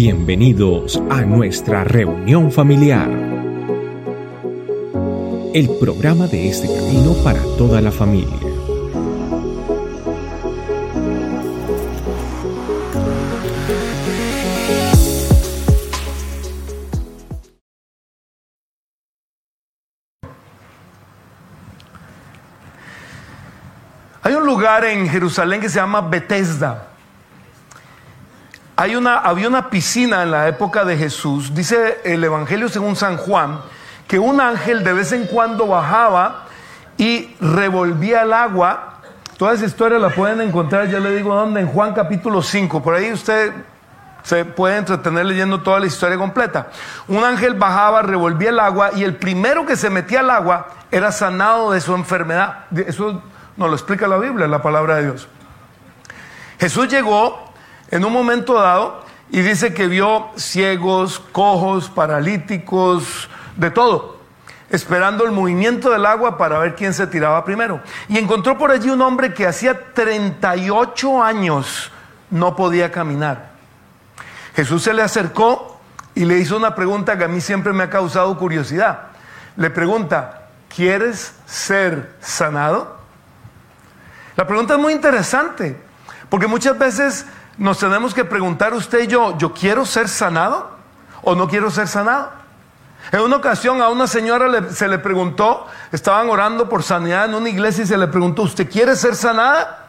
Bienvenidos a nuestra reunión familiar. El programa de este camino para toda la familia. Hay un lugar en Jerusalén que se llama Bethesda. Hay una, había una piscina en la época de Jesús. Dice el Evangelio según San Juan que un ángel de vez en cuando bajaba y revolvía el agua. Toda esa historia la pueden encontrar, ya le digo dónde, en Juan capítulo 5. Por ahí usted se puede entretener leyendo toda la historia completa. Un ángel bajaba, revolvía el agua y el primero que se metía al agua era sanado de su enfermedad. Eso nos lo explica la Biblia, la palabra de Dios. Jesús llegó en un momento dado y dice que vio ciegos, cojos, paralíticos, de todo, esperando el movimiento del agua para ver quién se tiraba primero. Y encontró por allí un hombre que hacía 38 años no podía caminar. Jesús se le acercó y le hizo una pregunta que a mí siempre me ha causado curiosidad. Le pregunta, ¿quieres ser sanado? La pregunta es muy interesante, porque muchas veces nos tenemos que preguntar usted y yo, ¿yo quiero ser sanado o no quiero ser sanado? En una ocasión a una señora se le preguntó, estaban orando por sanidad en una iglesia y se le preguntó, ¿usted quiere ser sanada?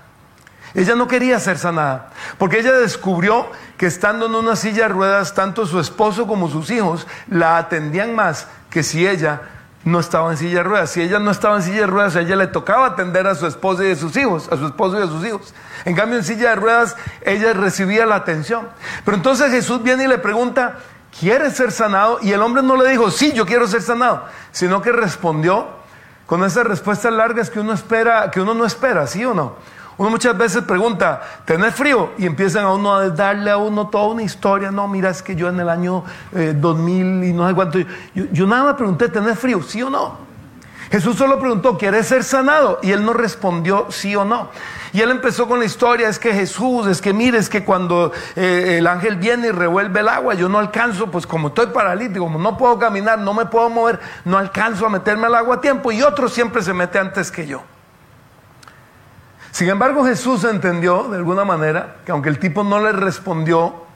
Ella no quería ser sanada, porque ella descubrió que estando en una silla de ruedas, tanto su esposo como sus hijos la atendían más que si ella no estaba en silla de ruedas. Si ella no estaba en silla de ruedas, a ella le tocaba atender a su esposa y a sus hijos, a su esposo y a sus hijos. En cambio, en silla de ruedas, ella recibía la atención. Pero entonces Jesús viene y le pregunta, ¿quieres ser sanado? Y el hombre no le dijo, sí, yo quiero ser sanado, sino que respondió con esas respuestas largas que uno espera, que uno no espera, ¿sí o no? Uno muchas veces pregunta, ¿tenés frío? Y empiezan a uno a darle a uno toda una historia. No, mira, es que yo en el año 2000 eh, y no sé cuánto, yo, yo nada más pregunté, ¿tenés frío? ¿Sí o no? Jesús solo preguntó, ¿quieres ser sanado? Y él no respondió sí o no. Y él empezó con la historia, es que Jesús, es que mire, es que cuando eh, el ángel viene y revuelve el agua, yo no alcanzo, pues como estoy paralítico, como no puedo caminar, no me puedo mover, no alcanzo a meterme al agua a tiempo y otro siempre se mete antes que yo. Sin embargo, Jesús entendió de alguna manera que aunque el tipo no le respondió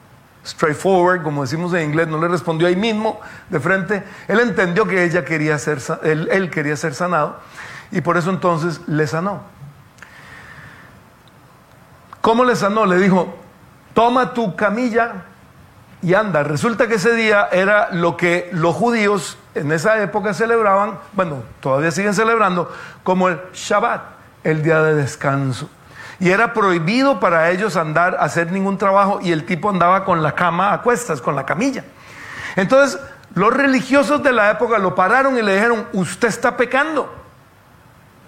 straightforward, como decimos en inglés, no le respondió ahí mismo de frente, él entendió que ella quería ser, él, él quería ser sanado y por eso entonces le sanó. ¿Cómo le sanó? Le dijo, toma tu camilla y anda. Resulta que ese día era lo que los judíos en esa época celebraban, bueno, todavía siguen celebrando, como el Shabbat el día de descanso. Y era prohibido para ellos andar, hacer ningún trabajo y el tipo andaba con la cama a cuestas, con la camilla. Entonces, los religiosos de la época lo pararon y le dijeron, usted está pecando.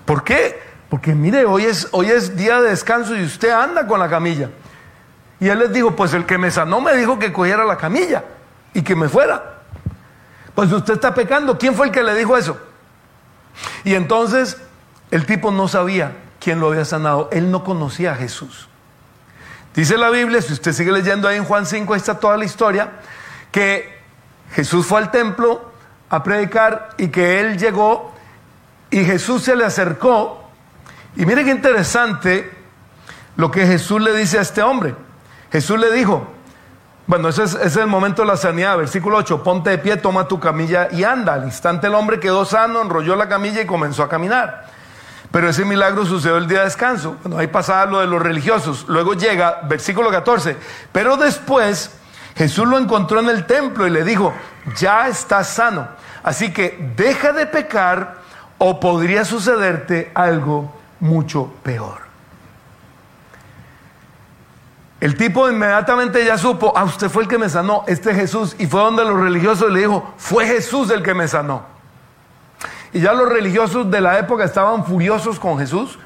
¿Por qué? Porque mire, hoy es, hoy es día de descanso y usted anda con la camilla. Y él les dijo, pues el que me sanó me dijo que cogiera la camilla y que me fuera. Pues usted está pecando. ¿Quién fue el que le dijo eso? Y entonces el tipo no sabía quién lo había sanado, él no conocía a Jesús. Dice la Biblia, si usted sigue leyendo ahí en Juan 5, ahí está toda la historia, que Jesús fue al templo a predicar y que él llegó y Jesús se le acercó. Y mire qué interesante lo que Jesús le dice a este hombre. Jesús le dijo, bueno, ese es, ese es, el momento de la sanidad, versículo 8, ponte de pie, toma tu camilla y anda. Al instante el hombre quedó sano, enrolló la camilla y comenzó a caminar. Pero ese milagro sucedió el día de descanso. Bueno, ahí pasaba lo de los religiosos. Luego llega, versículo 14. Pero después Jesús lo encontró en el templo y le dijo, ya estás sano. Así que deja de pecar o podría sucederte algo mucho peor. El tipo inmediatamente ya supo, ah, usted fue el que me sanó, este Jesús. Y fue donde los religiosos le dijo, fue Jesús el que me sanó. Y ya los religiosos de la época estaban furiosos con Jesús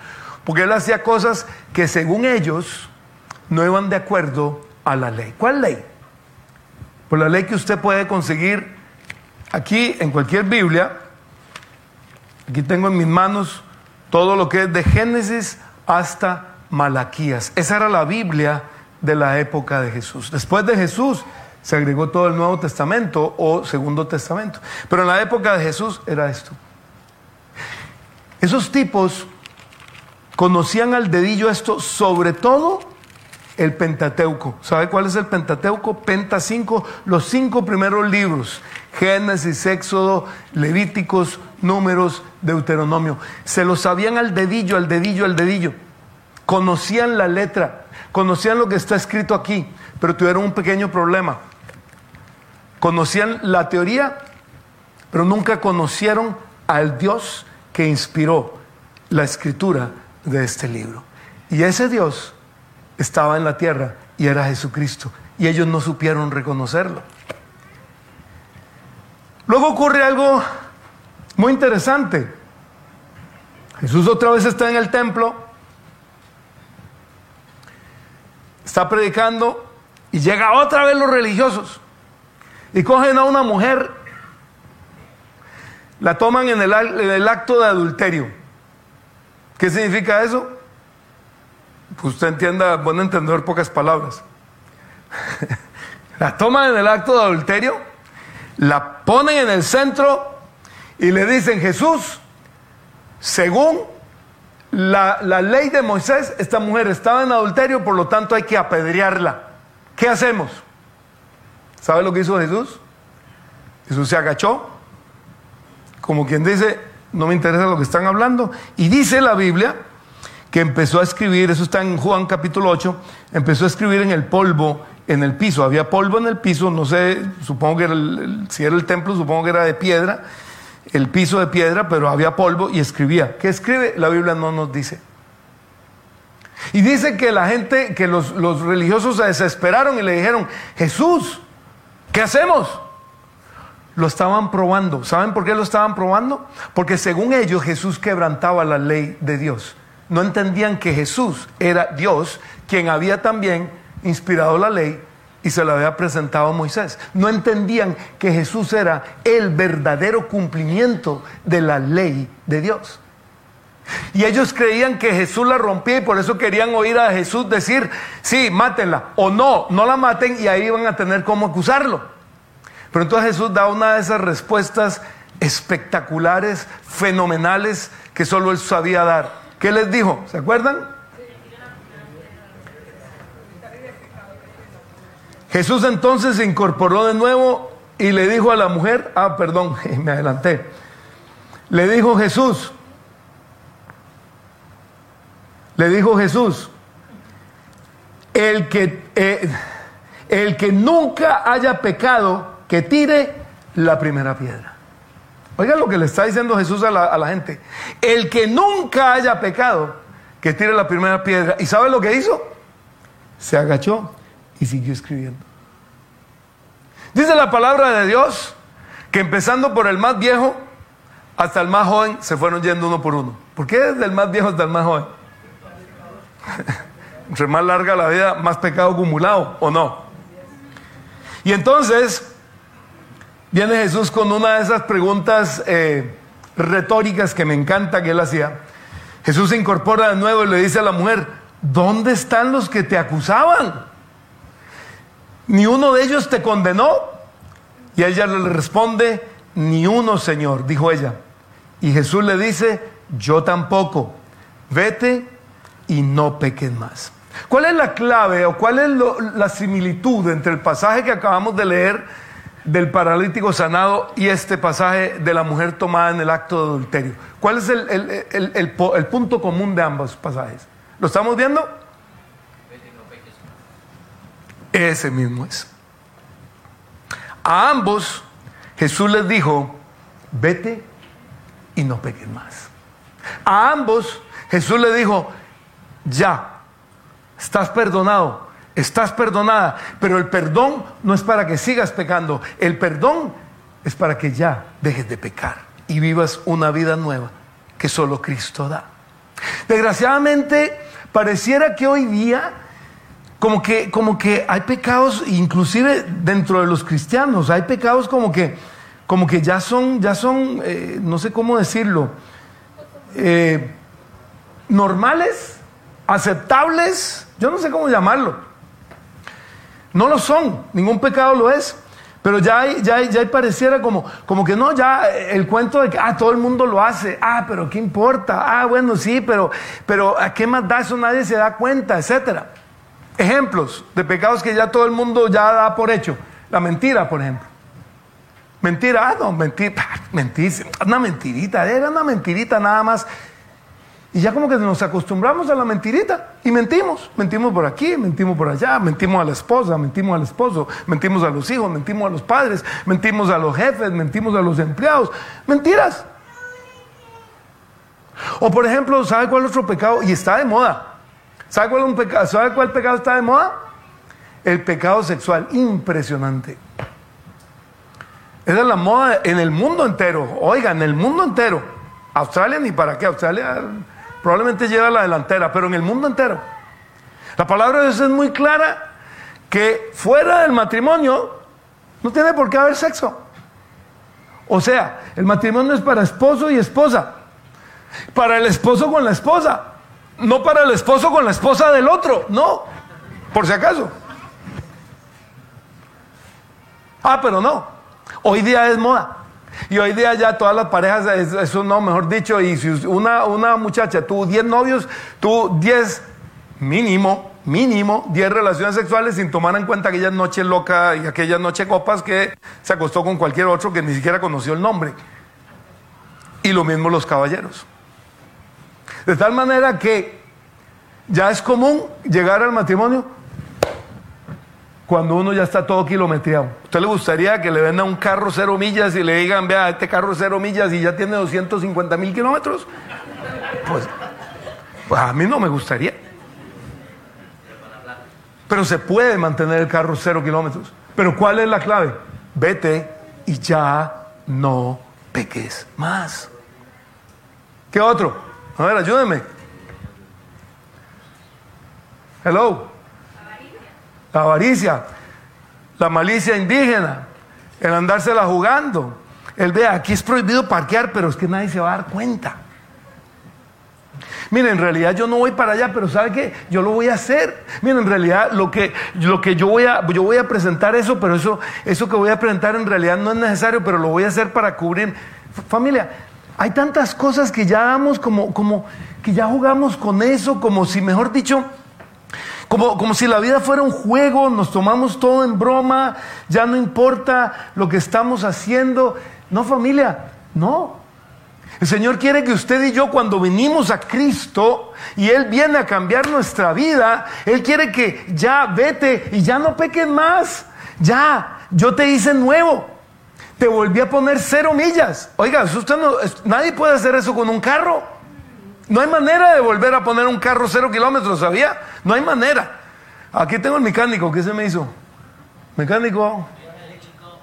porque él hacía cosas que según ellos no iban de acuerdo a la ley. ¿Cuál ley? Pues la ley que usted puede conseguir aquí en cualquier Biblia. Aquí tengo en mis manos todo lo que es de Génesis hasta Malaquías. Esa era la Biblia de la época de Jesús. Después de Jesús se agregó todo el Nuevo Testamento o Segundo Testamento. Pero en la época de Jesús era esto. Esos tipos conocían al dedillo esto, sobre todo el Pentateuco. ¿Sabe cuál es el Pentateuco? Penta 5, los cinco primeros libros. Génesis, Éxodo, Levíticos, Números, Deuteronomio. Se lo sabían al dedillo, al dedillo, al dedillo. Conocían la letra, conocían lo que está escrito aquí, pero tuvieron un pequeño problema. Conocían la teoría, pero nunca conocieron al Dios que inspiró la escritura de este libro. Y ese Dios estaba en la tierra y era Jesucristo. Y ellos no supieron reconocerlo. Luego ocurre algo muy interesante. Jesús otra vez está en el templo, está predicando y llega otra vez los religiosos y cogen a una mujer, la toman en el, acto de adulterio. ¿Qué significa eso? Pues usted entienda, bueno entender pocas palabras. la toman en el acto de adulterio, la ponen en el centro y le dicen, Jesús, según la, la, ley de Moisés, esta mujer estaba en adulterio, por lo tanto hay que apedrearla. ¿Qué hacemos? ¿Sabe lo que hizo Jesús? Jesús se agachó, como quien dice, no me interesa lo que están hablando, y dice la Biblia que empezó a escribir, eso está en Juan capítulo 8, empezó a escribir en el polvo, en el piso, había polvo en el piso, no sé, supongo que era el, si era el templo, supongo que era de piedra, el piso de piedra, pero había polvo y escribía. ¿Qué escribe? La Biblia no nos dice. Y dice que la gente, que los, los religiosos se desesperaron y le dijeron, Jesús, ¿qué hacemos? Lo estaban probando. ¿Saben por qué lo estaban probando? Porque según ellos Jesús quebrantaba la ley de Dios. No entendían que Jesús era Dios quien había también inspirado la ley y se la había presentado a Moisés. No entendían que Jesús era el verdadero cumplimiento de la ley de Dios. Y ellos creían que Jesús la rompía y por eso querían oír a Jesús decir, sí, mátenla, o no, no la maten y ahí iban a tener cómo acusarlo. Pero entonces Jesús da una de esas respuestas espectaculares, fenomenales, que solo él sabía dar. ¿Qué les dijo? ¿Se acuerdan? Jesús entonces se incorporó de nuevo y le dijo a la mujer, ah, perdón, me adelanté. Le dijo Jesús, le dijo Jesús, el que, eh, el que nunca haya pecado, que tire la primera piedra. Oiga lo que le está diciendo Jesús a la, gente. El que nunca haya pecado, que tire la primera piedra. ¿Y sabe lo que hizo? Se agachó y siguió escribiendo. Dice la palabra de Dios que empezando por el más viejo hasta el más joven se fueron yendo uno por uno. ¿Por qué desde el más viejo hasta el más joven? Entre más larga la vida, más pecado acumulado, ¿o no? Y entonces viene Jesús con una de esas preguntas eh, retóricas que me encanta que él hacía. Jesús se incorpora de nuevo y le dice a la mujer, ¿dónde están los que te acusaban? ¿Ni uno de ellos te condenó? Y ella le responde, ni uno, Señor, dijo ella. Y Jesús le dice, yo tampoco. Vete y no peques más. ¿Cuál es la clave o cuál es la similitud entre el pasaje que acabamos de leer del paralítico sanado y este pasaje de la mujer tomada en el acto de adulterio? ¿Cuál es el, el punto común de ambos pasajes? ¿Lo estamos viendo? Ese mismo es. A ambos Jesús les dijo, vete y no peques más. A ambos Jesús le dijo, ya, estás perdonado, estás perdonada, pero el perdón no es para que sigas pecando, el perdón es para que ya dejes de pecar y vivas una vida nueva que solo Cristo da. Desgraciadamente, pareciera que hoy día como que, como que hay pecados, inclusive dentro de los cristianos, hay pecados como que, como que ya son, ya son, eh, no sé cómo decirlo, eh, normales, aceptables, yo no sé cómo llamarlo. No lo son, ningún pecado lo es. Pero ya hay, ya, ya pareciera como, como que no, ya el cuento de que ah, todo el mundo lo hace, ah, pero ¿qué importa? Ah, bueno, sí, pero, pero ¿a qué más da eso? Nadie se da cuenta, etcétera. Ejemplos de pecados que ya todo el mundo ya da por hecho. La mentira, por ejemplo. Mentira, ah, no, mentira, mentira, una mentirita, era una mentirita nada más. Y ya como que nos acostumbramos a la mentirita y mentimos. Mentimos por aquí, mentimos por allá, mentimos a la esposa, mentimos al esposo, mentimos a los hijos, mentimos a los padres, mentimos a los jefes, mentimos a los empleados. Mentiras. O por ejemplo, ¿sabe cuál otro pecado? Y está de moda. ¿Sabe cuál, un pecado, ¿Sabe cuál pecado está de moda? El pecado sexual. Impresionante. Esa es la moda en el mundo entero. Oiga, en el mundo entero. Australia ni para qué. Australia probablemente lleva la delantera, pero en el mundo entero. La palabra de Dios es muy clara que fuera del matrimonio no tiene por qué haber sexo. O sea, el matrimonio es para esposo y esposa. Para el esposo con la esposa. No para el esposo con la esposa del otro. No. Por si acaso. Ah, pero no. Hoy día es moda. Y hoy día ya todas las parejas, eso no, mejor dicho, y si una, una muchacha tuvo 10 novios, tuvo 10 mínimo, mínimo, 10 relaciones sexuales sin tomar en cuenta aquella noche loca y aquella noche copas que se acostó con cualquier otro que ni siquiera conoció el nombre. Y lo mismo los caballeros. De tal manera que ya es común llegar al matrimonio cuando uno ya está todo kilometreado. ¿Usted le gustaría que le venda un carro cero millas y le digan, vea, este carro cero millas y ya tiene 250 mil kilómetros? Pues, pues a mí no me gustaría. Pero se puede mantener el carro cero kilómetros. Pero ¿cuál es la clave? Vete y ya no peques más. ¿Qué otro? A ver, ayúdeme. Hello. La avaricia, la malicia indígena, el andársela jugando. Él ve, aquí es prohibido parquear, pero es que nadie se va a dar cuenta. Miren, en realidad yo no voy para allá, pero ¿sabe qué? Yo lo voy a hacer. Miren, en realidad lo que, lo que yo, voy a, yo voy a presentar eso, pero eso, eso que voy a presentar en realidad no es necesario, pero lo voy a hacer para cubrir. Familia, hay tantas cosas que ya damos como, como, que ya jugamos con eso, como si, mejor dicho, como, como si la vida fuera un juego, nos tomamos todo en broma, ya no importa lo que estamos haciendo. No familia, no. El Señor quiere que usted y yo cuando venimos a Cristo y Él viene a cambiar nuestra vida, Él quiere que ya vete y ya no peques más. Ya, yo te hice nuevo. Te volví a poner cero millas. Oiga, usted no, nadie puede hacer eso con un carro. No hay manera de volver a poner un carro cero kilómetros, ¿sabía? No hay manera. Aquí tengo el mecánico, ¿qué se me hizo? Mecánico.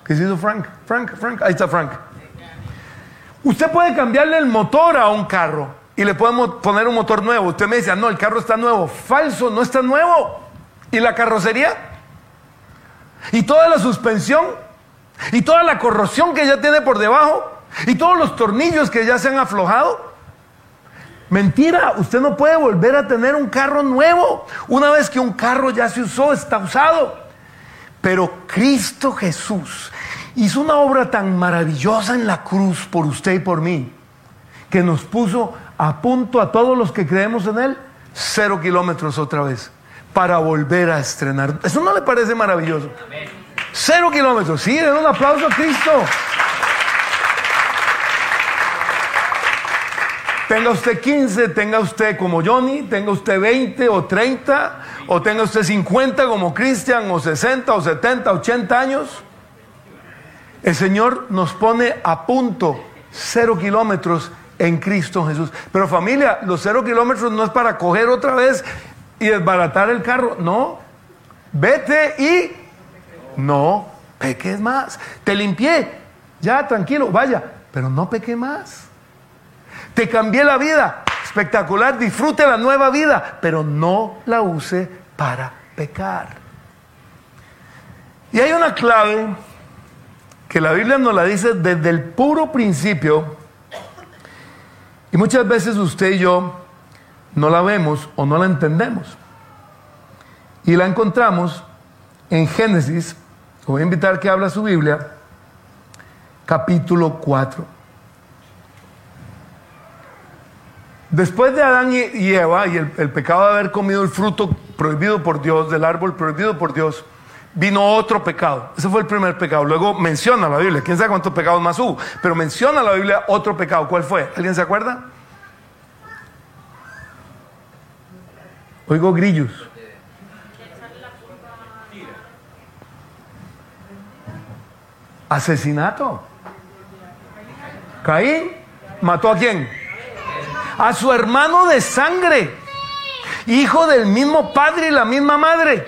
¿Qué se hizo Frank? Frank, Frank, ahí está Frank. Usted puede cambiarle el motor a un carro y le podemos poner un motor nuevo. Usted me dice, ah, no, el carro está nuevo. Falso, no está nuevo. ¿Y la carrocería? ¿Y toda la suspensión? ¿Y toda la corrosión que ya tiene por debajo? ¿Y todos los tornillos que ya se han aflojado? Mentira, usted no puede volver a tener un carro nuevo. Una vez que un carro ya se usó, está usado. Pero Cristo Jesús hizo una obra tan maravillosa en la cruz por usted y por mí, que nos puso a punto a todos los que creemos en Él, cero kilómetros otra vez, para volver a estrenar. ¿Eso no le parece maravilloso? Cero kilómetros, sí, den un aplauso a Cristo. Tenga usted 15, tenga usted como Johnny, tenga usted 20 o 30, o tenga usted 50 como Cristian, o 60 o 70, 80 años. El Señor nos pone a punto cero kilómetros en Cristo Jesús. Pero familia, los cero kilómetros no es para coger otra vez y desbaratar el carro. No, vete y no peques más. Te limpié, ya tranquilo, vaya, pero no peque más. Te cambié la vida. Espectacular, disfrute la nueva vida, pero no la use para pecar. Y hay una clave que la Biblia nos la dice desde el puro principio y muchas veces usted y yo no la vemos o no la entendemos. Y la encontramos en Génesis, voy a invitar que habla su Biblia, capítulo 4. Después de Adán y Eva y el, pecado de haber comido el fruto prohibido por Dios, del árbol prohibido por Dios, vino otro pecado. Ese fue el primer pecado. Luego menciona la Biblia, quién sabe cuántos pecados más hubo, pero menciona la Biblia otro pecado. ¿Cuál fue? ¿Alguien se acuerda? Oigo grillos. Asesinato. Caín mató a quién? A su hermano de sangre, hijo del mismo padre y la misma madre.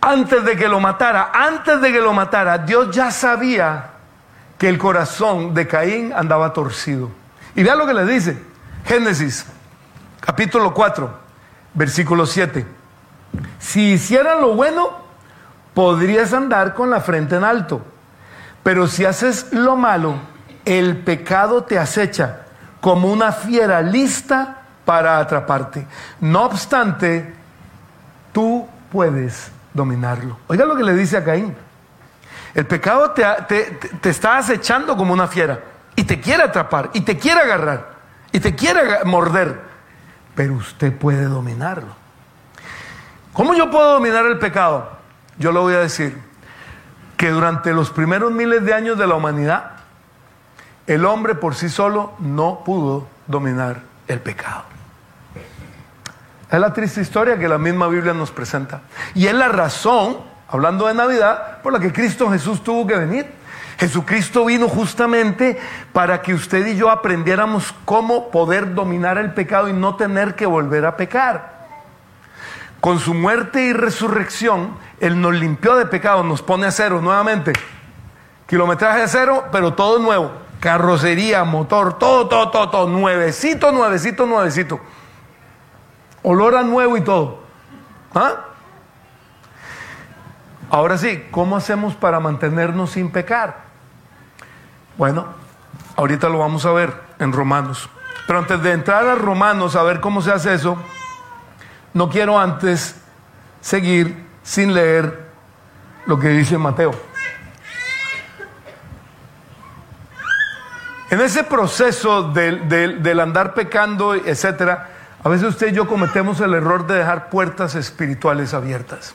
Antes de que lo matara, antes de que lo matara, Dios ya sabía que el corazón de Caín andaba torcido. Y vea lo que le dice. Génesis, capítulo 4, versículo 7. Si hicieras lo bueno, podrías andar con la frente en alto. Pero si haces lo malo, el pecado te acecha como una fiera lista para atraparte. No obstante, tú puedes dominarlo. Oiga lo que le dice a Caín. El pecado te, te, está acechando como una fiera y te quiere atrapar y te quiere agarrar y te quiere morder, pero usted puede dominarlo. ¿Cómo yo puedo dominar el pecado? Yo le voy a decir que durante los primeros miles de años de la humanidad, el hombre por sí solo no pudo dominar el pecado. Es la triste historia que la misma Biblia nos presenta. Y es la razón, hablando de Navidad, por la que Cristo Jesús tuvo que venir. Jesucristo vino justamente para que usted y yo aprendiéramos cómo poder dominar el pecado y no tener que volver a pecar. Con su muerte y resurrección, Él nos limpió de pecado, nos pone a cero nuevamente. Kilometraje a cero, pero todo nuevo. Carrocería, motor, todo, todo, todo, todo. Nuevecito, nuevecito, nuevecito. Olor a nuevo y todo. ¿Ah? Ahora sí, ¿cómo hacemos para mantenernos sin pecar? Bueno, ahorita lo vamos a ver en Romanos. Pero antes de entrar a Romanos a ver cómo se hace eso, no quiero antes seguir sin leer lo que dice Mateo. En ese proceso del, del, andar pecando, etcétera, a veces usted y yo cometemos el error de dejar puertas espirituales abiertas.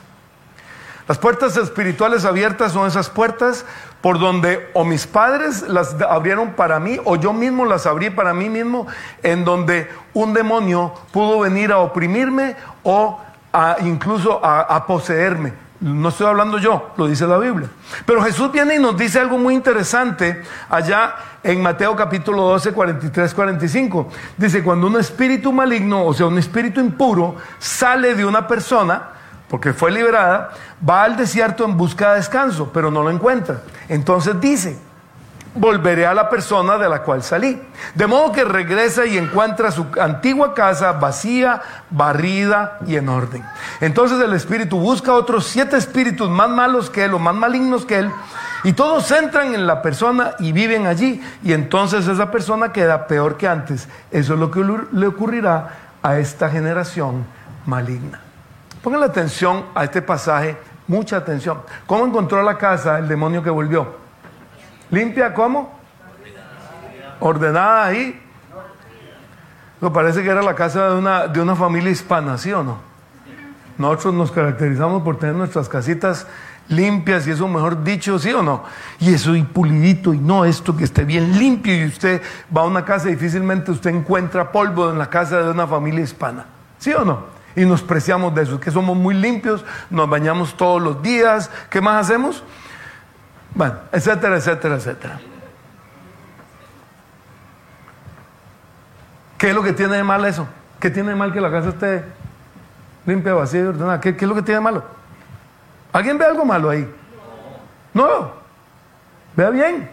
Las puertas espirituales abiertas son esas puertas por donde o mis padres las abrieron para mí o yo mismo las abrí para mí mismo, en donde un demonio pudo venir a oprimirme o a, incluso a, a poseerme. No estoy hablando yo, lo dice la Biblia. Pero Jesús viene y nos dice algo muy interesante allá en Mateo capítulo 12, 43, 45. Dice, cuando un espíritu maligno, o sea, un espíritu impuro, sale de una persona, porque fue liberada, va al desierto en busca de descanso, pero no lo encuentra. Entonces dice, volveré a la persona de la cual salí. De modo que regresa y encuentra su antigua casa vacía, barrida y en orden. Entonces el espíritu busca otros siete espíritus más malos que él o más malignos que él, y todos entran en la persona y viven allí, y entonces esa persona queda peor que antes. Eso es lo que le ocurrirá a esta generación maligna. Pongan atención a este pasaje, mucha atención. ¿Cómo encontró la casa el demonio que volvió? ¿Limpia cómo? Ordenada ahí. Me parece que era la casa de una, de una familia hispana, ¿sí o no? Nosotros nos caracterizamos por tener nuestras casitas limpias y eso mejor dicho, ¿sí o no? Y eso y pulidito y no esto que esté bien limpio y usted va a una casa difícilmente usted encuentra polvo en la casa de una familia hispana, ¿sí o no? Y nos preciamos de eso, que somos muy limpios, nos bañamos todos los días, ¿qué más hacemos? Bueno, etcétera, etcétera, etcétera. ¿Qué es lo que tiene de mal eso? ¿Qué tiene de mal que la casa esté limpia, vacía y ordenada? ¿Qué, ¿Qué, es lo que tiene de malo? ¿Alguien ve algo malo ahí? No. Vea bien.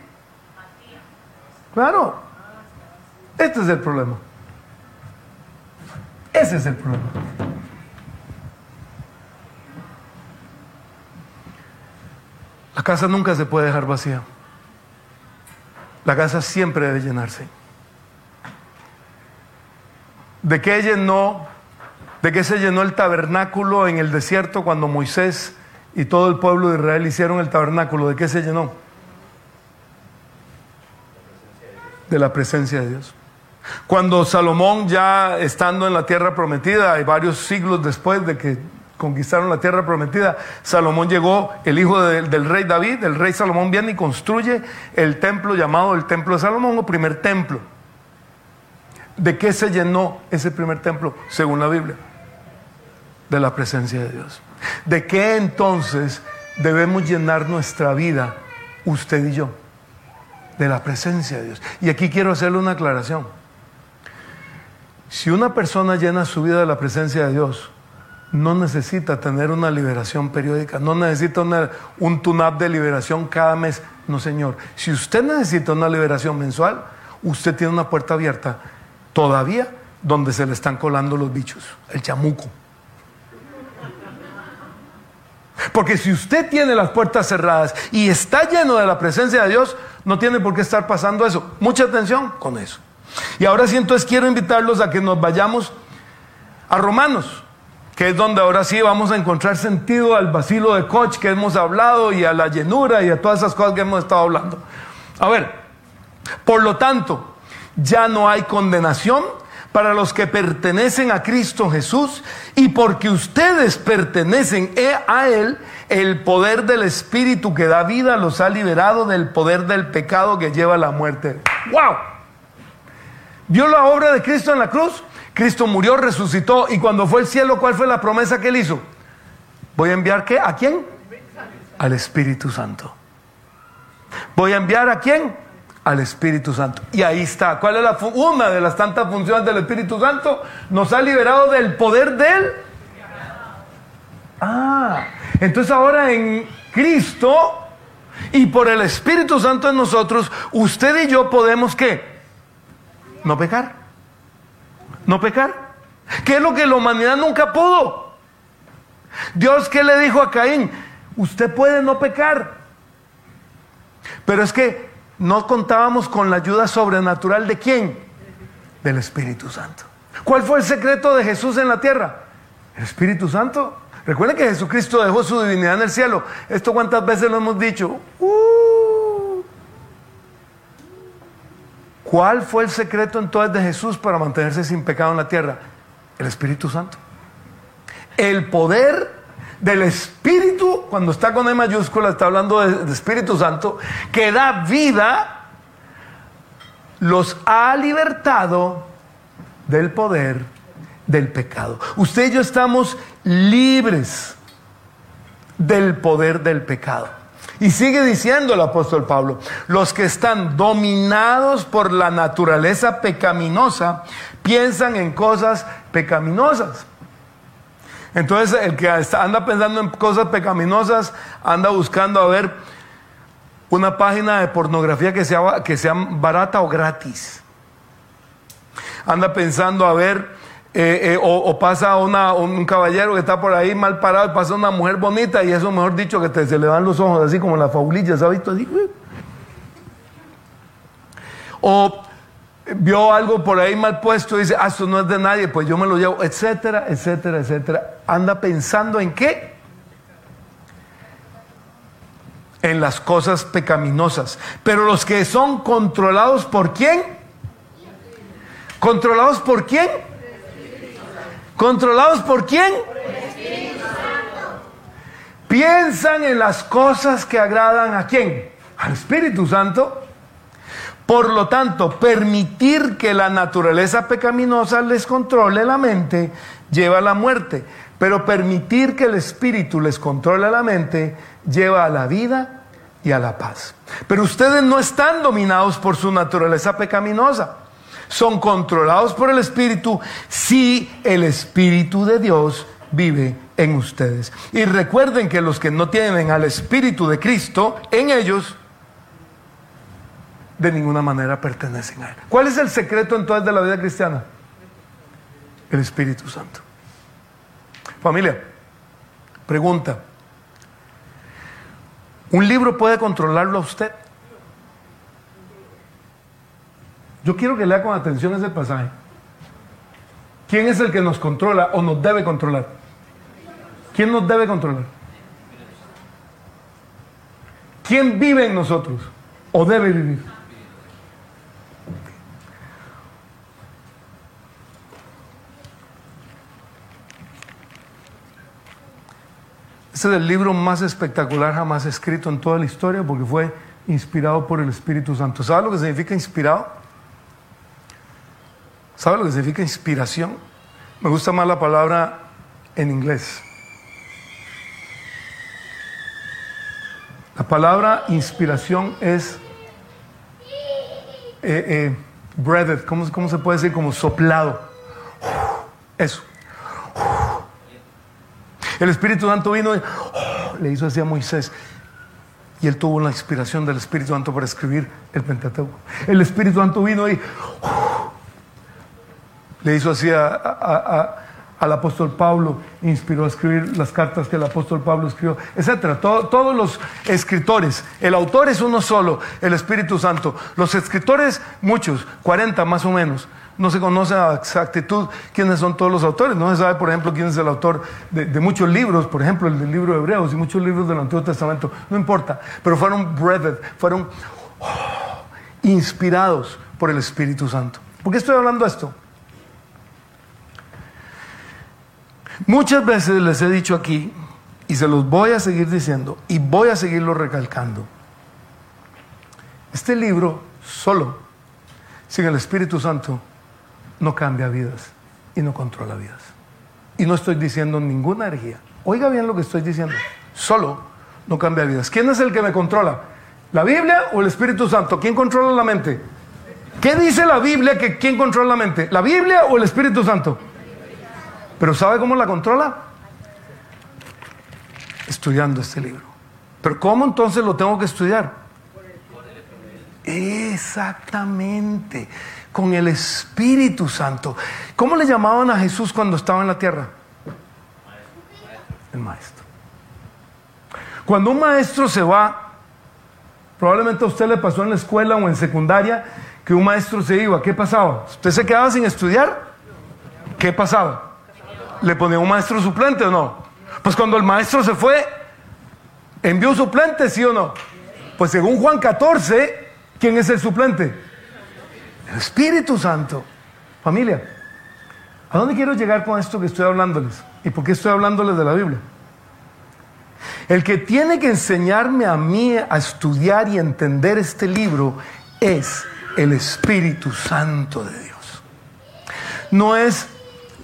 Claro. Este es el problema. Ese es el problema. Casa nunca se puede dejar vacía. La casa siempre debe llenarse. De que ella no ¿De qué se llenó el tabernáculo en el desierto cuando Moisés y todo el pueblo de Israel hicieron el tabernáculo? ¿De qué se llenó? De la presencia de Dios. Cuando Salomón ya estando en la tierra prometida, y varios siglos después de que conquistaron la tierra prometida, Salomón llegó, el hijo del rey David, el rey Salomón viene y construye el templo llamado el templo de Salomón o primer templo. ¿De qué se llenó ese primer templo según la Biblia? De la presencia de Dios. ¿De qué entonces debemos llenar nuestra vida, usted y yo? De la presencia de Dios. Y aquí quiero hacerle una aclaración. Si una persona llena su vida de la presencia de Dios, no necesita tener una liberación periódica, no necesita un tune-up de liberación cada mes. No, señor. Si usted necesita una liberación mensual, usted tiene una puerta abierta todavía donde se le están colando los bichos, el chamuco. Porque si usted tiene las puertas cerradas y está lleno de la presencia de Dios, no tiene por qué estar pasando eso. Mucha atención con eso. Y ahora sí, entonces quiero invitarlos a que nos vayamos a Romanos, que es donde ahora sí vamos a encontrar sentido al vacilo de Koch que hemos hablado y a la llenura y a todas esas cosas que hemos estado hablando. A ver, por lo tanto, ya no hay condenación para los que pertenecen a Cristo Jesús y porque ustedes pertenecen a Él, el poder del Espíritu que da vida los ha liberado del poder del pecado que lleva a la muerte. ¡Wow! ¿Vio la obra de Cristo en la cruz? Cristo murió, resucitó y cuando fue al cielo, ¿cuál fue la promesa que él hizo? Voy a enviar qué? ¿A quién? Al Espíritu Santo. Voy a enviar a quién? Al Espíritu Santo. Y ahí está. ¿Cuál es la una de las tantas funciones del Espíritu Santo? Nos ha liberado del poder de él. Ah, entonces ahora en Cristo y por el Espíritu Santo en nosotros, usted y yo podemos qué? No pecar. No pecar. ¿Qué es lo que la humanidad nunca pudo? Dios que le dijo a Caín, usted puede no pecar. Pero es que no contábamos con la ayuda sobrenatural de quién? Del Espíritu Santo. ¿Cuál fue el secreto de Jesús en la tierra? El Espíritu Santo. Recuerden que Jesucristo dejó su divinidad en el cielo. Esto cuántas veces lo hemos dicho. Uh. ¿Cuál fue el secreto entonces de Jesús para mantenerse sin pecado en la tierra? El Espíritu Santo. El poder del Espíritu, cuando está con E mayúscula, está hablando de, de Espíritu Santo, que da vida, los ha libertado del poder del pecado. Usted y yo estamos libres del poder del pecado. Y sigue diciendo el apóstol Pablo, los que están dominados por la naturaleza pecaminosa piensan en cosas pecaminosas. Entonces el que anda pensando en cosas pecaminosas anda buscando a ver una página de pornografía que sea, que sea barata o gratis. Anda pensando a ver eh, eh, o, pasa una, un caballero que está por ahí mal parado, pasa una mujer bonita y eso mejor dicho que te, se le van los ojos así como la faulilla, ¿sabes? visto así? O vio algo por ahí mal puesto y dice, ah, esto no es de nadie, pues yo me lo llevo, etcétera, etcétera, etcétera. Anda pensando en qué? En las cosas pecaminosas. Pero los que son controlados por quién? ¿Controlados por quién? ¿Controlados por quién? Piensan en las cosas que agradan a quién? Al Espíritu Santo. Por lo tanto, permitir que la naturaleza pecaminosa les controle la mente lleva a la muerte. Pero permitir que el Espíritu les controle la mente lleva a la vida y a la paz. Pero ustedes no están dominados por su naturaleza pecaminosa son controlados por el Espíritu si el Espíritu de Dios vive en ustedes. Y recuerden que los que no tienen al Espíritu de Cristo en ellos, de ninguna manera pertenecen a Él. ¿Cuál es el secreto entonces de la vida cristiana? El Espíritu Santo. Familia, pregunta. ¿Un libro puede controlarlo a usted? Yo quiero que lea con atención ese pasaje. ¿Quién es el que nos controla o nos debe controlar? ¿Quién nos debe controlar? ¿Quién vive en nosotros o debe vivir? Este es el libro más espectacular jamás escrito en toda la historia porque fue inspirado por el Espíritu Santo. ¿Sabe lo que significa inspirado? ¿Sabe lo que significa inspiración? Me gusta más la palabra en inglés. La palabra inspiración es eh, eh, breathed, ¿cómo, ¿cómo se puede decir? Como soplado. Eso. El Espíritu Santo vino y le hizo así a Moisés. Y él tuvo la inspiración del Espíritu Santo para escribir el Pentateuco. El Espíritu Santo vino y le hizo así al apóstol Pablo, inspiró a escribir las cartas que el apóstol Pablo escribió, etc. todos los escritores, el autor es uno solo, el Espíritu Santo. Los escritores, muchos, 40 más o menos no se conoce a exactitud quiénes son todos los autores. No se sabe, por ejemplo, quién es el autor de, muchos libros, por ejemplo, el del libro de Hebreos y muchos libros del Antiguo Testamento. No importa, pero fueron breathed, fueron oh, inspirados por el Espíritu Santo. ¿Por qué estoy hablando de esto? Muchas veces les he dicho aquí, y se los voy a seguir diciendo, y voy a seguirlo recalcando. Este libro solo, sin el Espíritu Santo, no cambia vidas y no controla vidas. Y no estoy diciendo ninguna herejía. Oiga bien lo que estoy diciendo. Solo no cambia vidas. ¿Quién es el que me controla? ¿La Biblia o el Espíritu Santo? ¿Quién controla la mente? ¿Qué dice la Biblia que quién controla la mente? ¿La Biblia o el Espíritu Santo? Pero ¿sabe cómo la controla? Estudiando este libro. Pero ¿cómo entonces lo tengo que estudiar? Exactamente con el Espíritu Santo. ¿Cómo le llamaban a Jesús cuando estaba en la tierra? El maestro. Cuando un maestro se va, probablemente a usted le pasó en la escuela o en secundaria que un maestro se iba. ¿Qué pasaba? ¿Usted se quedaba sin estudiar? ¿Qué pasaba? ¿Le ponía un maestro suplente o no? Pues cuando el maestro se fue, envió suplente, ¿sí o no? Pues según Juan 14, ¿quién es el suplente? El Espíritu Santo. Familia, ¿a dónde quiero llegar con esto que estoy hablándoles? ¿Y por qué estoy hablándoles de la Biblia? El que tiene que enseñarme a mí a estudiar y entender este libro es el Espíritu Santo de Dios. No es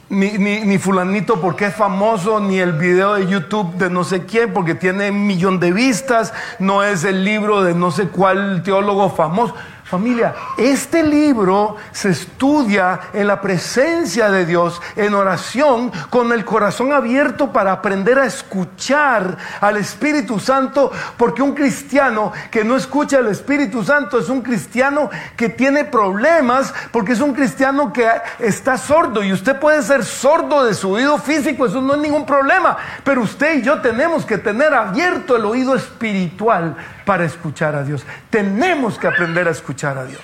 ni, ni, fulanito porque es famoso, ni el video de YouTube de no sé quién porque tiene un millón de vistas, no es el libro de no sé cuál teólogo famoso. Familia, este libro se estudia en la presencia de Dios, en oración, con el corazón abierto para aprender a escuchar al Espíritu Santo, porque un cristiano que no escucha al Espíritu Santo es un cristiano que tiene problemas, porque es un cristiano que está sordo y usted puede ser sordo de su oído físico, eso no es ningún problema, pero usted y yo tenemos que tener abierto el oído espiritual para escuchar a Dios. Tenemos que aprender a escuchar a Dios.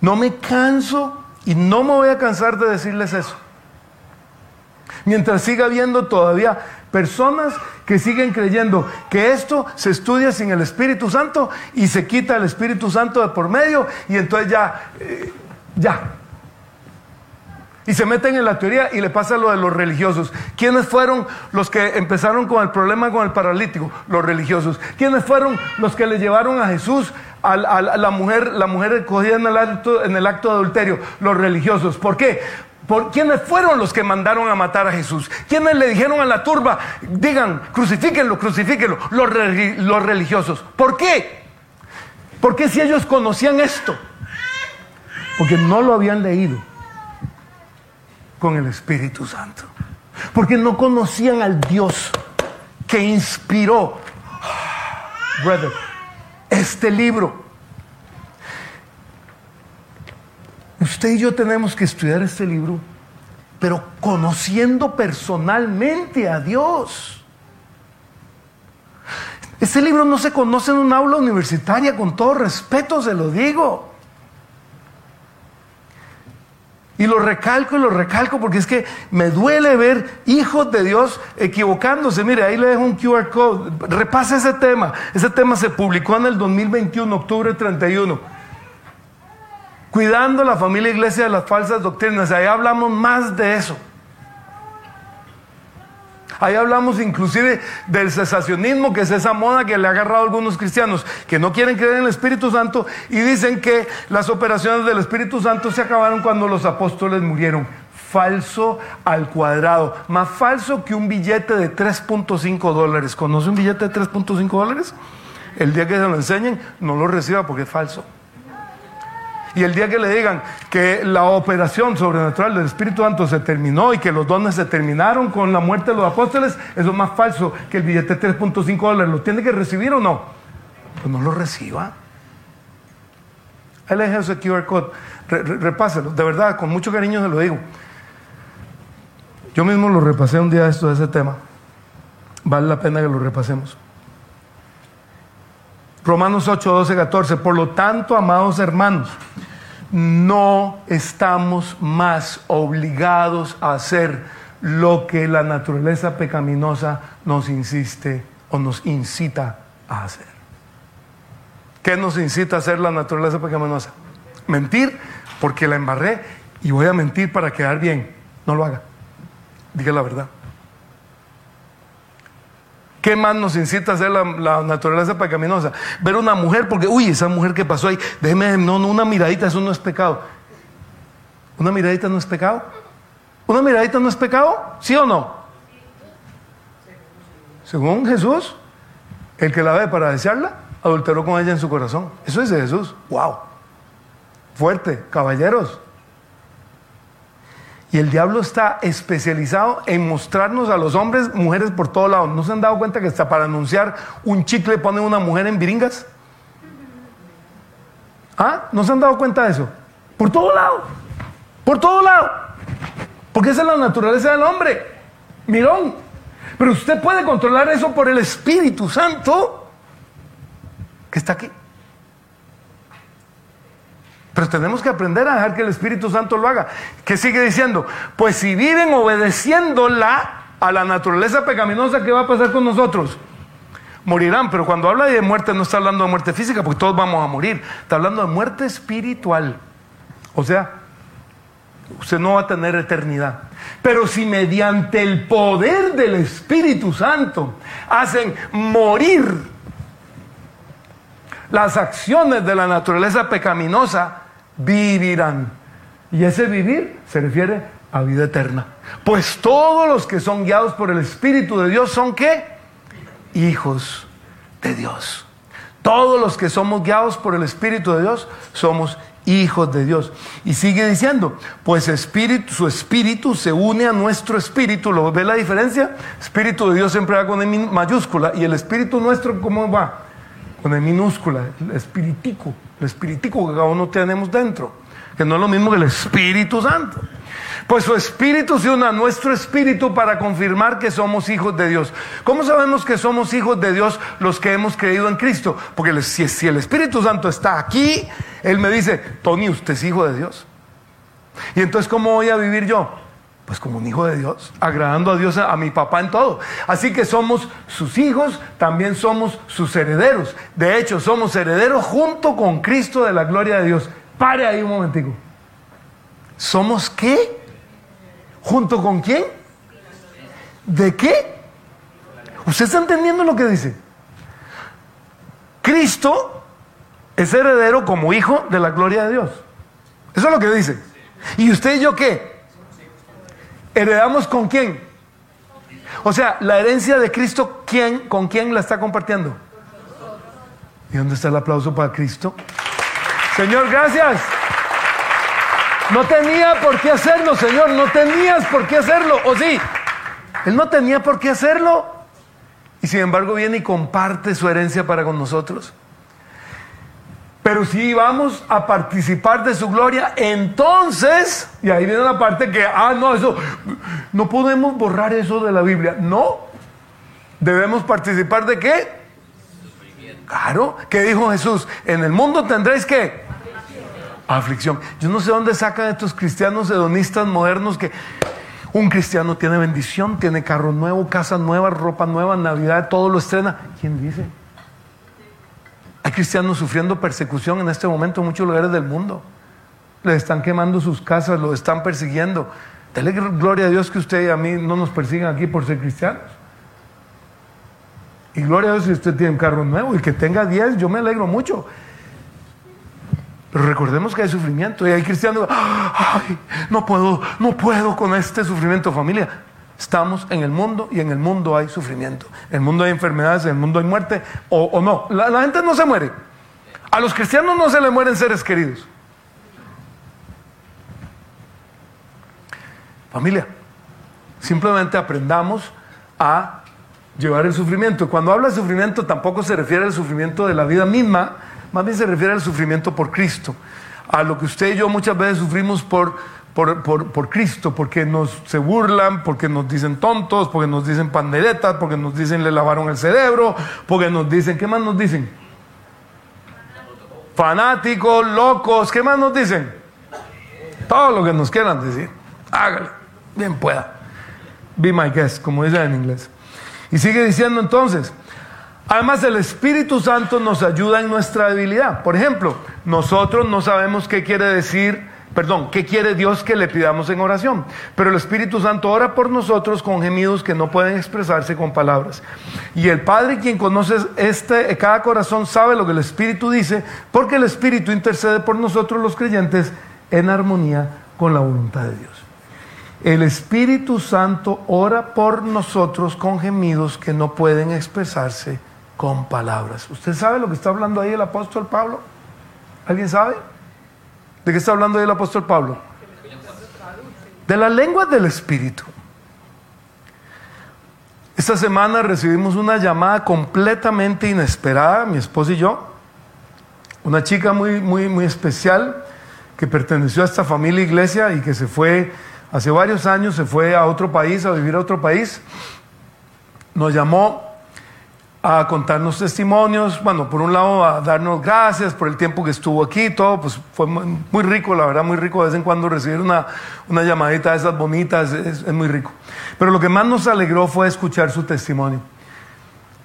No me canso y no me voy a cansar de decirles eso. Mientras siga habiendo todavía personas que siguen creyendo que esto se estudia sin el Espíritu Santo y se quita el Espíritu Santo de por medio y entonces ya, eh, ya, y se meten en la teoría y le pasa lo de los religiosos. ¿Quiénes fueron los que empezaron con el problema con el paralítico? Los religiosos. ¿Quiénes fueron los que le llevaron a Jesús a, la mujer, la mujer cogida en el, acto, en el acto de adulterio? Los religiosos. ¿Por qué? ¿Por quiénes fueron los que mandaron a matar a Jesús? ¿Quiénes le dijeron a la turba, digan, crucifíquenlo, crucifíquenlo? Los, los religiosos. ¿Por qué? ¿Por qué si ellos conocían esto? Porque no lo habían leído con el Espíritu Santo. Porque no conocían al Dios que inspiró, este libro. Usted y yo tenemos que estudiar este libro, pero conociendo personalmente a Dios. Este libro no se conoce en una aula universitaria, con todo respeto se lo digo. Y lo recalco y lo recalco porque es que me duele ver hijos de Dios equivocándose. Mire, ahí le dejo un QR code. Repasa ese tema. Ese tema se publicó en el 2021, octubre 31. Cuidando la familia iglesia de las falsas doctrinas. Ahí hablamos más de eso. Ahí hablamos inclusive del cesacionismo, que es esa moda que le ha agarrado a algunos cristianos que no quieren creer en el Espíritu Santo y dicen que las operaciones del Espíritu Santo se acabaron cuando los apóstoles murieron. Falso al cuadrado. Más falso que un billete de 3.5 dólares. ¿Conoce un billete de 3.5 dólares? El día que se lo enseñen, no lo reciba porque es falso. Y el día que le digan que la operación sobrenatural del Espíritu Santo se terminó y que los dones se terminaron con la muerte de los apóstoles, eso es más falso que el billete de 3.5 dólares. ¿Lo tiene que recibir o no? Pues no lo reciba. Le dejé ese QR code. repáselo. De verdad, con mucho cariño se lo digo. Yo mismo lo repasé un día esto de ese tema. Vale la pena que lo repasemos. Romanos 8, 12, 14. Por lo tanto, amados hermanos, no estamos más obligados a hacer lo que la naturaleza pecaminosa nos insiste o nos incita a hacer. ¿Qué nos incita a hacer la naturaleza pecaminosa? Mentir porque la embarré y voy a mentir para quedar bien. No lo haga. Diga la verdad. ¿Qué más nos incita a hacer la, naturaleza pecaminosa? Ver una mujer, porque, uy, esa mujer que pasó ahí, déjeme, no, no, una miradita, eso no es pecado. ¿Una miradita no es pecado? ¿Una miradita no es pecado? ¿Sí o no? Según Jesús, el que la ve para desearla, adulteró con ella en su corazón. Eso es de Jesús. ¡Wow! Fuerte, caballeros. Y el diablo está especializado en mostrarnos a los hombres mujeres por todos lados. ¿No se han dado cuenta que hasta para anunciar un chicle pone una mujer en viringas? ¿Ah? ¿No se han dado cuenta de eso? Por todo lado. Por todo lado. Porque esa es la naturaleza del hombre. Mirón. Pero usted puede controlar eso por el Espíritu Santo que está aquí. Pero tenemos que aprender a dejar que el Espíritu Santo lo haga. ¿Qué sigue diciendo? Pues si viven obedeciéndola a la naturaleza pecaminosa, ¿qué va a pasar con nosotros? Morirán, pero cuando habla de muerte no está hablando de muerte física, porque todos vamos a morir. Está hablando de muerte espiritual. O sea, usted no va a tener eternidad. Pero si mediante el poder del Espíritu Santo hacen morir las acciones de la naturaleza pecaminosa, vivirán. Y ese vivir se refiere a vida eterna. Pues todos los que son guiados por el Espíritu de Dios son qué? Hijos de Dios. Todos los que somos guiados por el Espíritu de Dios somos hijos de Dios. Y sigue diciendo, pues espíritu, su espíritu se une a nuestro espíritu. ¿Lo ve la diferencia? Espíritu de Dios siempre va con M mayúscula. ¿Y el espíritu nuestro cómo va? Con el minúscula, el espiritico el espiritico que cada uno tenemos dentro, que no es lo mismo que el Espíritu Santo. Pues su espíritu se une a nuestro espíritu para confirmar que somos hijos de Dios. ¿Cómo sabemos que somos hijos de Dios los que hemos creído en Cristo? Porque si, si el Espíritu Santo está aquí, Él me dice, Tony, usted es hijo de Dios. Y entonces, ¿cómo voy a vivir yo? Pues como un hijo de Dios, agradando a Dios, a, mi papá en todo. Así que somos sus hijos, también somos sus herederos. De hecho, somos herederos junto con Cristo de la gloria de Dios. Pare ahí un momentico. ¿Somos qué? ¿Junto con quién? ¿De qué? ¿Usted está entendiendo lo que dice? Cristo es heredero como hijo de la gloria de Dios. Eso es lo que dice. ¿Y usted y yo qué? ¿Heredamos con quién? O sea, la herencia de Cristo, ¿quién, ¿con quién la está compartiendo? ¿Y dónde está el aplauso para Cristo? Señor, gracias. No tenía por qué hacerlo, Señor. No tenías por qué hacerlo. ¿O sí? Él no tenía por qué hacerlo. Y sin embargo viene y comparte su herencia para con nosotros. Pero si vamos a participar de su gloria, entonces, y ahí viene la parte que, ah, no, eso, no podemos borrar eso de la Biblia. No, debemos participar de qué? Claro, ¿qué dijo Jesús? En el mundo tendréis que aflicción. Yo no sé dónde sacan estos cristianos hedonistas modernos que un cristiano tiene bendición, tiene carro nuevo, casa nueva, ropa nueva, Navidad, todo lo estrena. ¿Quién dice? Hay cristianos sufriendo persecución en este momento en muchos lugares del mundo. Les están quemando sus casas, los están persiguiendo. Dele gloria a Dios que usted y a mí no nos persiguen aquí por ser cristianos. Y gloria a Dios si usted tiene un carro nuevo y que tenga 10, yo me alegro mucho. Pero recordemos que hay sufrimiento y hay cristianos, ay, no puedo, no puedo con este sufrimiento, familia. Estamos en el mundo y en el mundo hay sufrimiento. En el mundo hay enfermedades, en el mundo hay muerte o, no. La, la gente no se muere. A los cristianos no se le mueren seres queridos. Familia, simplemente aprendamos a llevar el sufrimiento. Cuando habla de sufrimiento tampoco se refiere al sufrimiento de la vida misma, más bien se refiere al sufrimiento por Cristo, a lo que usted y yo muchas veces sufrimos por, por, Cristo, porque nos se burlan, porque nos dicen tontos, porque nos dicen panderetas, porque nos dicen le lavaron el cerebro, porque nos dicen, ¿qué más nos dicen? Fanáticos, locos, ¿qué más nos dicen? Todo lo que nos quieran decir. Hágale, bien pueda. Be my guest, como dice en inglés. Y sigue diciendo entonces, Además, el Espíritu Santo nos ayuda en nuestra debilidad. Por ejemplo, nosotros no sabemos qué quiere decir, perdón, qué quiere Dios que le pidamos en oración. Pero el Espíritu Santo ora por nosotros con gemidos que no pueden expresarse con palabras. Y el Padre, quien conoce este, cada corazón, sabe lo que el Espíritu dice, porque el Espíritu intercede por nosotros los creyentes en armonía con la voluntad de Dios. El Espíritu Santo ora por nosotros con gemidos que no pueden expresarse con palabras. ¿Usted sabe lo que está hablando ahí el apóstol Pablo? ¿Alguien sabe? ¿De qué está hablando el apóstol Pablo? De la lengua del Espíritu. Esta semana recibimos una llamada completamente inesperada, mi esposo y yo. Una chica muy, muy, muy especial que perteneció a esta familia iglesia y que se fue hace varios años, se fue a otro país, a vivir a otro país. Nos llamó a contarnos testimonios, bueno, por un lado a darnos gracias por el tiempo que estuvo aquí, todo, pues fue muy rico, la verdad, muy rico de vez en cuando recibir una, una llamadita de esas bonitas, es, muy rico. Pero lo que más nos alegró fue escuchar su testimonio.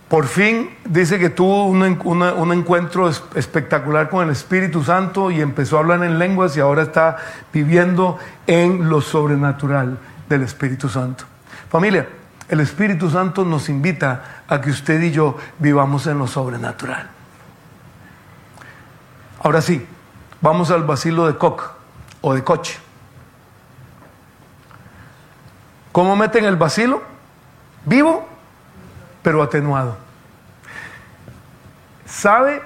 Por fin dice que tuvo un, un encuentro espectacular con el Espíritu Santo y empezó a hablar en lenguas y ahora está viviendo en lo sobrenatural del Espíritu Santo. Familia, el Espíritu Santo nos invita a que usted y yo vivamos en lo sobrenatural. Ahora sí, vamos al vacilo de Koch o de coche. ¿Cómo meten el vacilo? Vivo, pero atenuado. ¿Sabe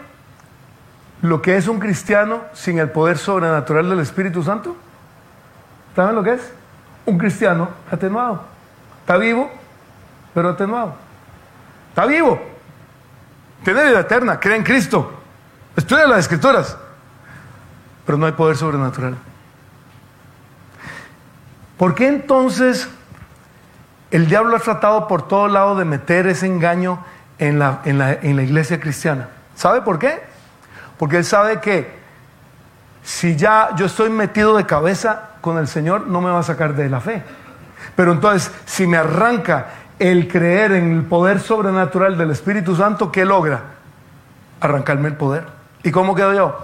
lo que es un cristiano sin el poder sobrenatural del Espíritu Santo? ¿Saben lo que es? Un cristiano atenuado. Está vivo, pero atenuado. Está vivo. Tiene vida eterna, cree en Cristo. Estudia las escrituras. Pero no hay poder sobrenatural. ¿Por qué entonces el diablo ha tratado por todo lado de meter ese engaño en la, en la, en la iglesia cristiana? ¿Sabe por qué? Porque él sabe que si ya yo estoy metido de cabeza con el Señor, no me va a sacar de la fe. Pero entonces, si me arranca el creer en el poder sobrenatural del Espíritu Santo, ¿qué logra? Arrancarme el poder. ¿Y cómo quedo yo?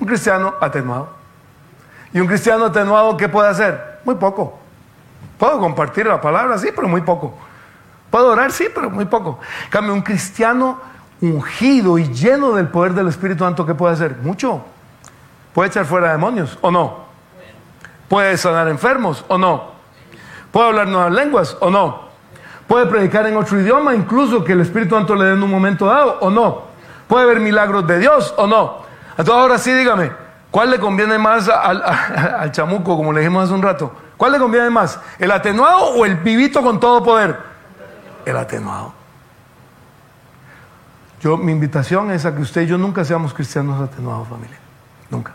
Un cristiano atenuado. ¿Y un cristiano atenuado qué puede hacer? Muy poco. Puedo compartir la palabra, sí, pero muy poco. Puedo orar, sí, pero muy poco. Cambio, un cristiano ungido y lleno del poder del Espíritu Santo, ¿qué puede hacer? Mucho. Puede echar fuera demonios o no. Puede sanar enfermos o no. Puede hablar nuevas lenguas o no puede predicar en otro idioma, incluso que el Espíritu Santo le dé en un momento dado, o no. Puede ver milagros de Dios, o no. Entonces ahora sí, dígame, ¿cuál le conviene más al, chamuco, como le dijimos hace un rato? ¿Cuál le conviene más? ¿El atenuado o el vivito con todo poder? El atenuado. Yo, mi invitación es a que usted y yo nunca seamos cristianos atenuados, familia. Nunca.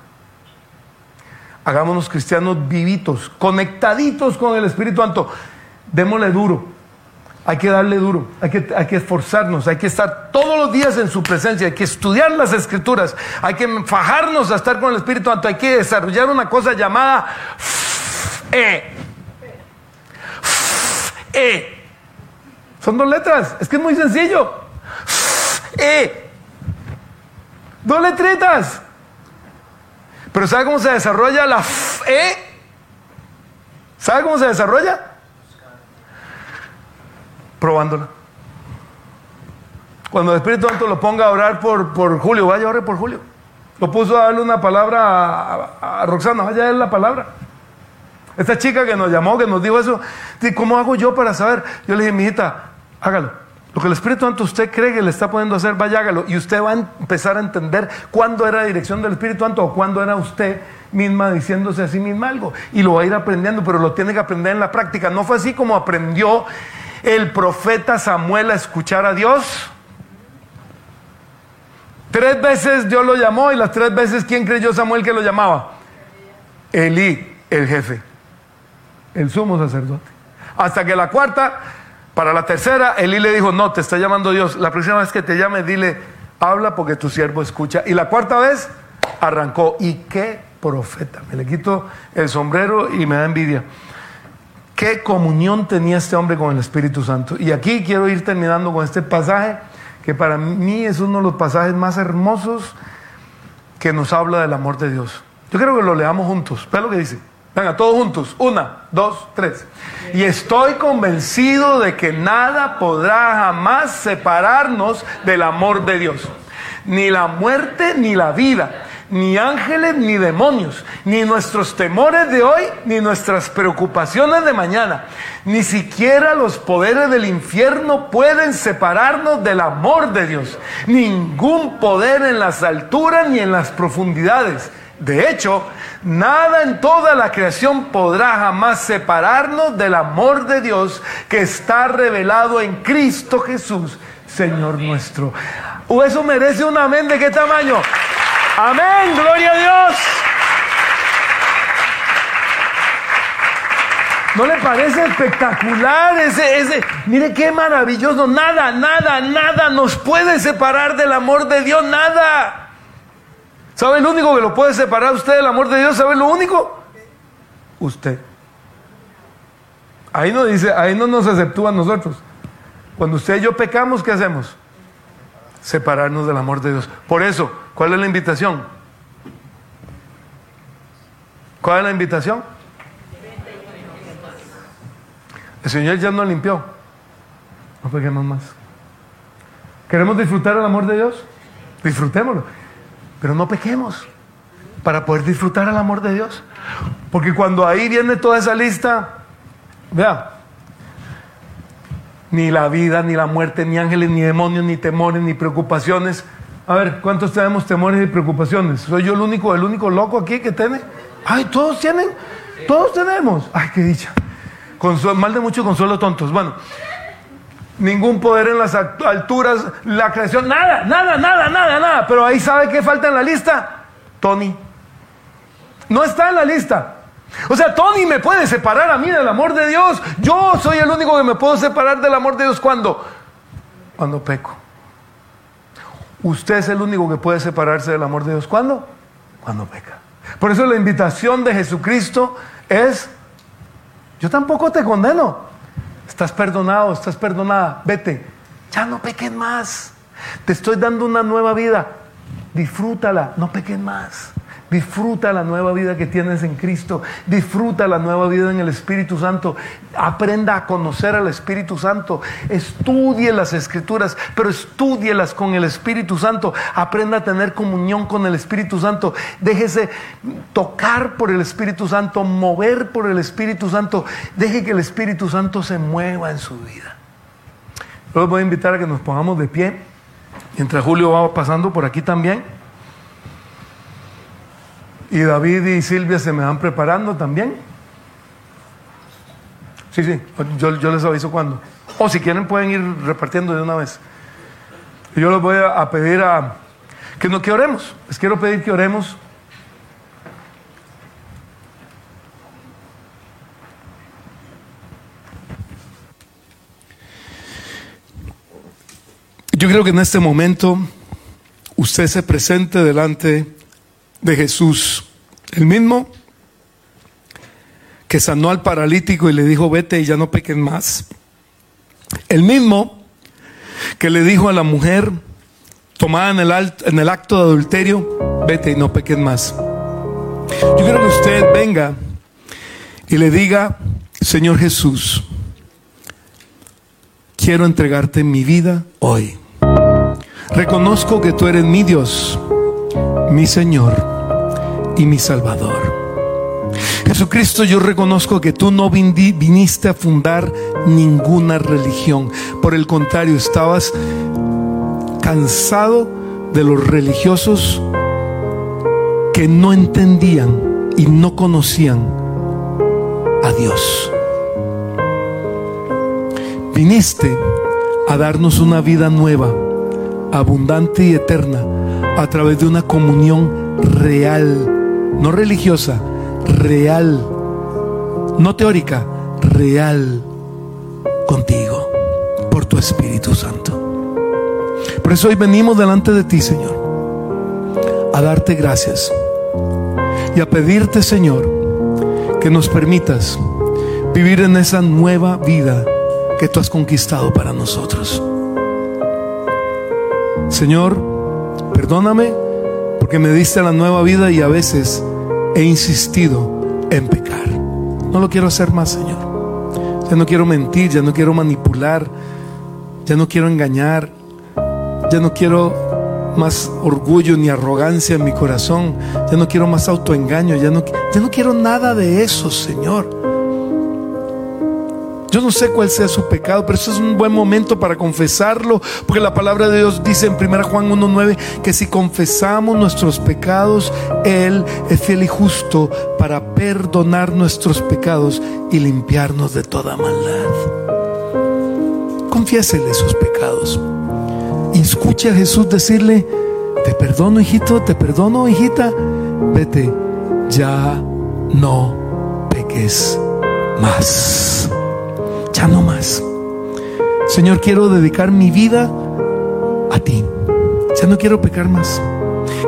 Hagámonos cristianos vivitos, conectaditos con el Espíritu Santo. Démosle duro Hay que darle duro, hay que, hay que esforzarnos, hay que estar todos los días en su presencia, hay que estudiar las escrituras, hay que fajarnos a estar con el Espíritu Santo, hay que desarrollar una cosa llamada E. E. Son dos letras, es que es muy sencillo. E. Dos letritas. Pero ¿sabe cómo se desarrolla la E? ¿Sabe cómo se desarrolla? Probándola. Cuando el Espíritu Santo lo ponga a orar por, por Julio, vaya a orar por Julio. Lo puso a darle una palabra a, Roxana, vaya a darle la palabra. Esta chica que nos llamó, que nos dijo eso, ¿cómo hago yo para saber? Yo le dije, mi hijita, hágalo. Lo que el Espíritu Santo usted cree que le está poniendo hacer, vaya hágalo. Y usted va a empezar a entender cuándo era la dirección del Espíritu Santo o cuándo era usted misma diciéndose a sí misma algo. Y lo va a ir aprendiendo, pero lo tiene que aprender en la práctica. No fue así como aprendió el profeta Samuel a escuchar a Dios? Tres veces Dios lo llamó y las tres veces ¿quién creyó Samuel que lo llamaba? Elí, el jefe, el sumo sacerdote. Hasta que la cuarta, para la tercera, Elí le dijo, no, te está llamando Dios. La próxima vez que te llame, dile, habla porque tu siervo escucha. Y la cuarta vez, arrancó. ¿Y qué profeta? Me le quito el sombrero y me da envidia qué comunión tenía este hombre con el Espíritu Santo. Y aquí quiero ir terminando con este pasaje, que para mí es uno de los pasajes más hermosos que nos habla del amor de Dios. Yo quiero que lo leamos juntos. Ve lo que dice. Venga, todos juntos. Una, dos, tres. Y estoy convencido de que nada podrá jamás separarnos del amor de Dios. Ni la muerte ni la vida ni ángeles ni demonios, ni nuestros temores de hoy, ni nuestras preocupaciones de mañana, ni siquiera los poderes del infierno pueden separarnos del amor de Dios. Ningún poder en las alturas ni en las profundidades. De hecho, nada en toda la creación podrá jamás separarnos del amor de Dios que está revelado en Cristo Jesús, Señor nuestro. ¿O eso merece un amén de qué tamaño? Amén, gloria a Dios. ¿No le parece espectacular ese, ese? Mire qué maravilloso. Nada, nada, nada nos puede separar del amor de Dios. Nada. ¿Sabe el único que lo puede separar usted del amor de Dios? ¿Sabe lo único? Usted. Ahí no dice, ahí no nos aceptúa a nosotros. Cuando usted y yo pecamos, ¿qué hacemos? Separarnos del amor de Dios. Por eso, ¿Cuál es la invitación? ¿Cuál es la invitación? El Señor ya nos limpió. No peguemos más. ¿Queremos disfrutar el amor de Dios? Disfrutémoslo. Pero no pequemos para poder disfrutar el amor de Dios. Porque cuando ahí viene toda esa lista, vea, ni la vida, ni la muerte, ni ángeles, ni demonios, ni temores, ni preocupaciones, a ver, ¿cuántos tenemos temores y preocupaciones? ¿Soy yo el único, el único loco aquí que tiene? Ay, todos tienen, todos tenemos. Ay, qué dicha. mal de mucho consuelo tontos. Bueno, ningún poder en las alturas, la creación, nada, nada, nada, nada, nada. Pero ahí sabe qué falta en la lista. Tony. No está en la lista. O sea, Tony me puede separar a mí del amor de Dios. Yo soy el único que me puedo separar del amor de Dios cuando, cuando peco. Usted es el único que puede separarse del amor de Dios. ¿Cuándo? Cuando peca. Por eso la invitación de Jesucristo es, yo tampoco te condeno. Estás perdonado, estás perdonada. Vete. Ya no peques más. Te estoy dando una nueva vida. Disfrútala, no peques más. Disfruta la nueva vida que tienes en Cristo. Disfruta la nueva vida en el Espíritu Santo. Aprenda a conocer al Espíritu Santo. Estudie las escrituras, pero estudielas con el Espíritu Santo. Aprenda a tener comunión con el Espíritu Santo. Déjese tocar por el Espíritu Santo, mover por el Espíritu Santo. Deje que el Espíritu Santo se mueva en su vida. Los voy a invitar a que nos pongamos de pie. Mientras Julio va pasando por aquí también. Y David y Silvia se me van preparando también. Sí, sí, yo, les aviso cuando. O si quieren pueden ir repartiendo de una vez. Yo les voy a, pedir a que no que oremos. Les quiero pedir que oremos. Yo creo que en este momento usted se presente delante de Jesús, el mismo que sanó al paralítico y le dijo, vete y ya no pequen más. El mismo que le dijo a la mujer tomada en el, en el acto de adulterio, vete y no pequen más. Yo quiero que usted venga y le diga, Señor Jesús, quiero entregarte mi vida hoy. Reconozco que tú eres mi Dios, mi Señor y mi Salvador. Jesucristo, yo reconozco que tú no viniste a fundar ninguna religión. Por el contrario, estabas cansado de los religiosos que no entendían y no conocían a Dios. Viniste a darnos una vida nueva, abundante y eterna a través de una comunión real, no religiosa, real, no teórica, real contigo, por tu Espíritu Santo. Por eso hoy venimos delante de ti, Señor, a darte gracias y a pedirte, Señor, que nos permitas vivir en esa nueva vida que tú has conquistado para nosotros. Señor, perdóname porque me diste la nueva vida y a veces he insistido en pecar. No lo quiero hacer más, Señor. Ya no quiero mentir, ya no quiero manipular, ya no quiero engañar, ya no quiero más orgullo ni arrogancia en mi corazón, ya no quiero más autoengaño, ya no, no quiero nada de eso, Señor. Yo no sé cuál sea su pecado, pero eso es un buen momento para confesarlo, porque la palabra de Dios dice en 1 Juan 1.9 que si confesamos nuestros pecados, Él es fiel y justo para perdonar nuestros pecados y limpiarnos de toda maldad. Confiésele sus pecados. Escuche a Jesús decirle, te perdono hijito, te perdono hijita, vete, ya no peques más ya no más. Señor, quiero dedicar mi vida a ti. Ya no quiero pecar más.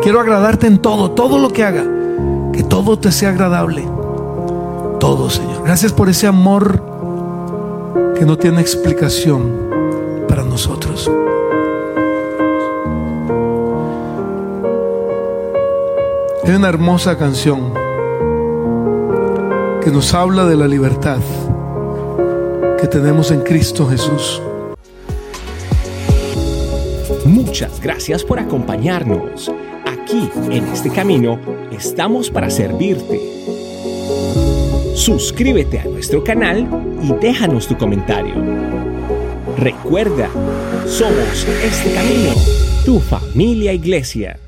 Quiero agradarte en todo, todo lo que haga. Que todo te sea agradable. Todo, Señor. Gracias por ese amor que no tiene explicación para nosotros. Hay una hermosa canción que nos habla de la libertad que tenemos en Cristo Jesús. Muchas gracias por acompañarnos. Aquí, en este camino, estamos para servirte. Suscríbete a nuestro canal y déjanos tu comentario. Recuerda, somos este camino, tu familia iglesia.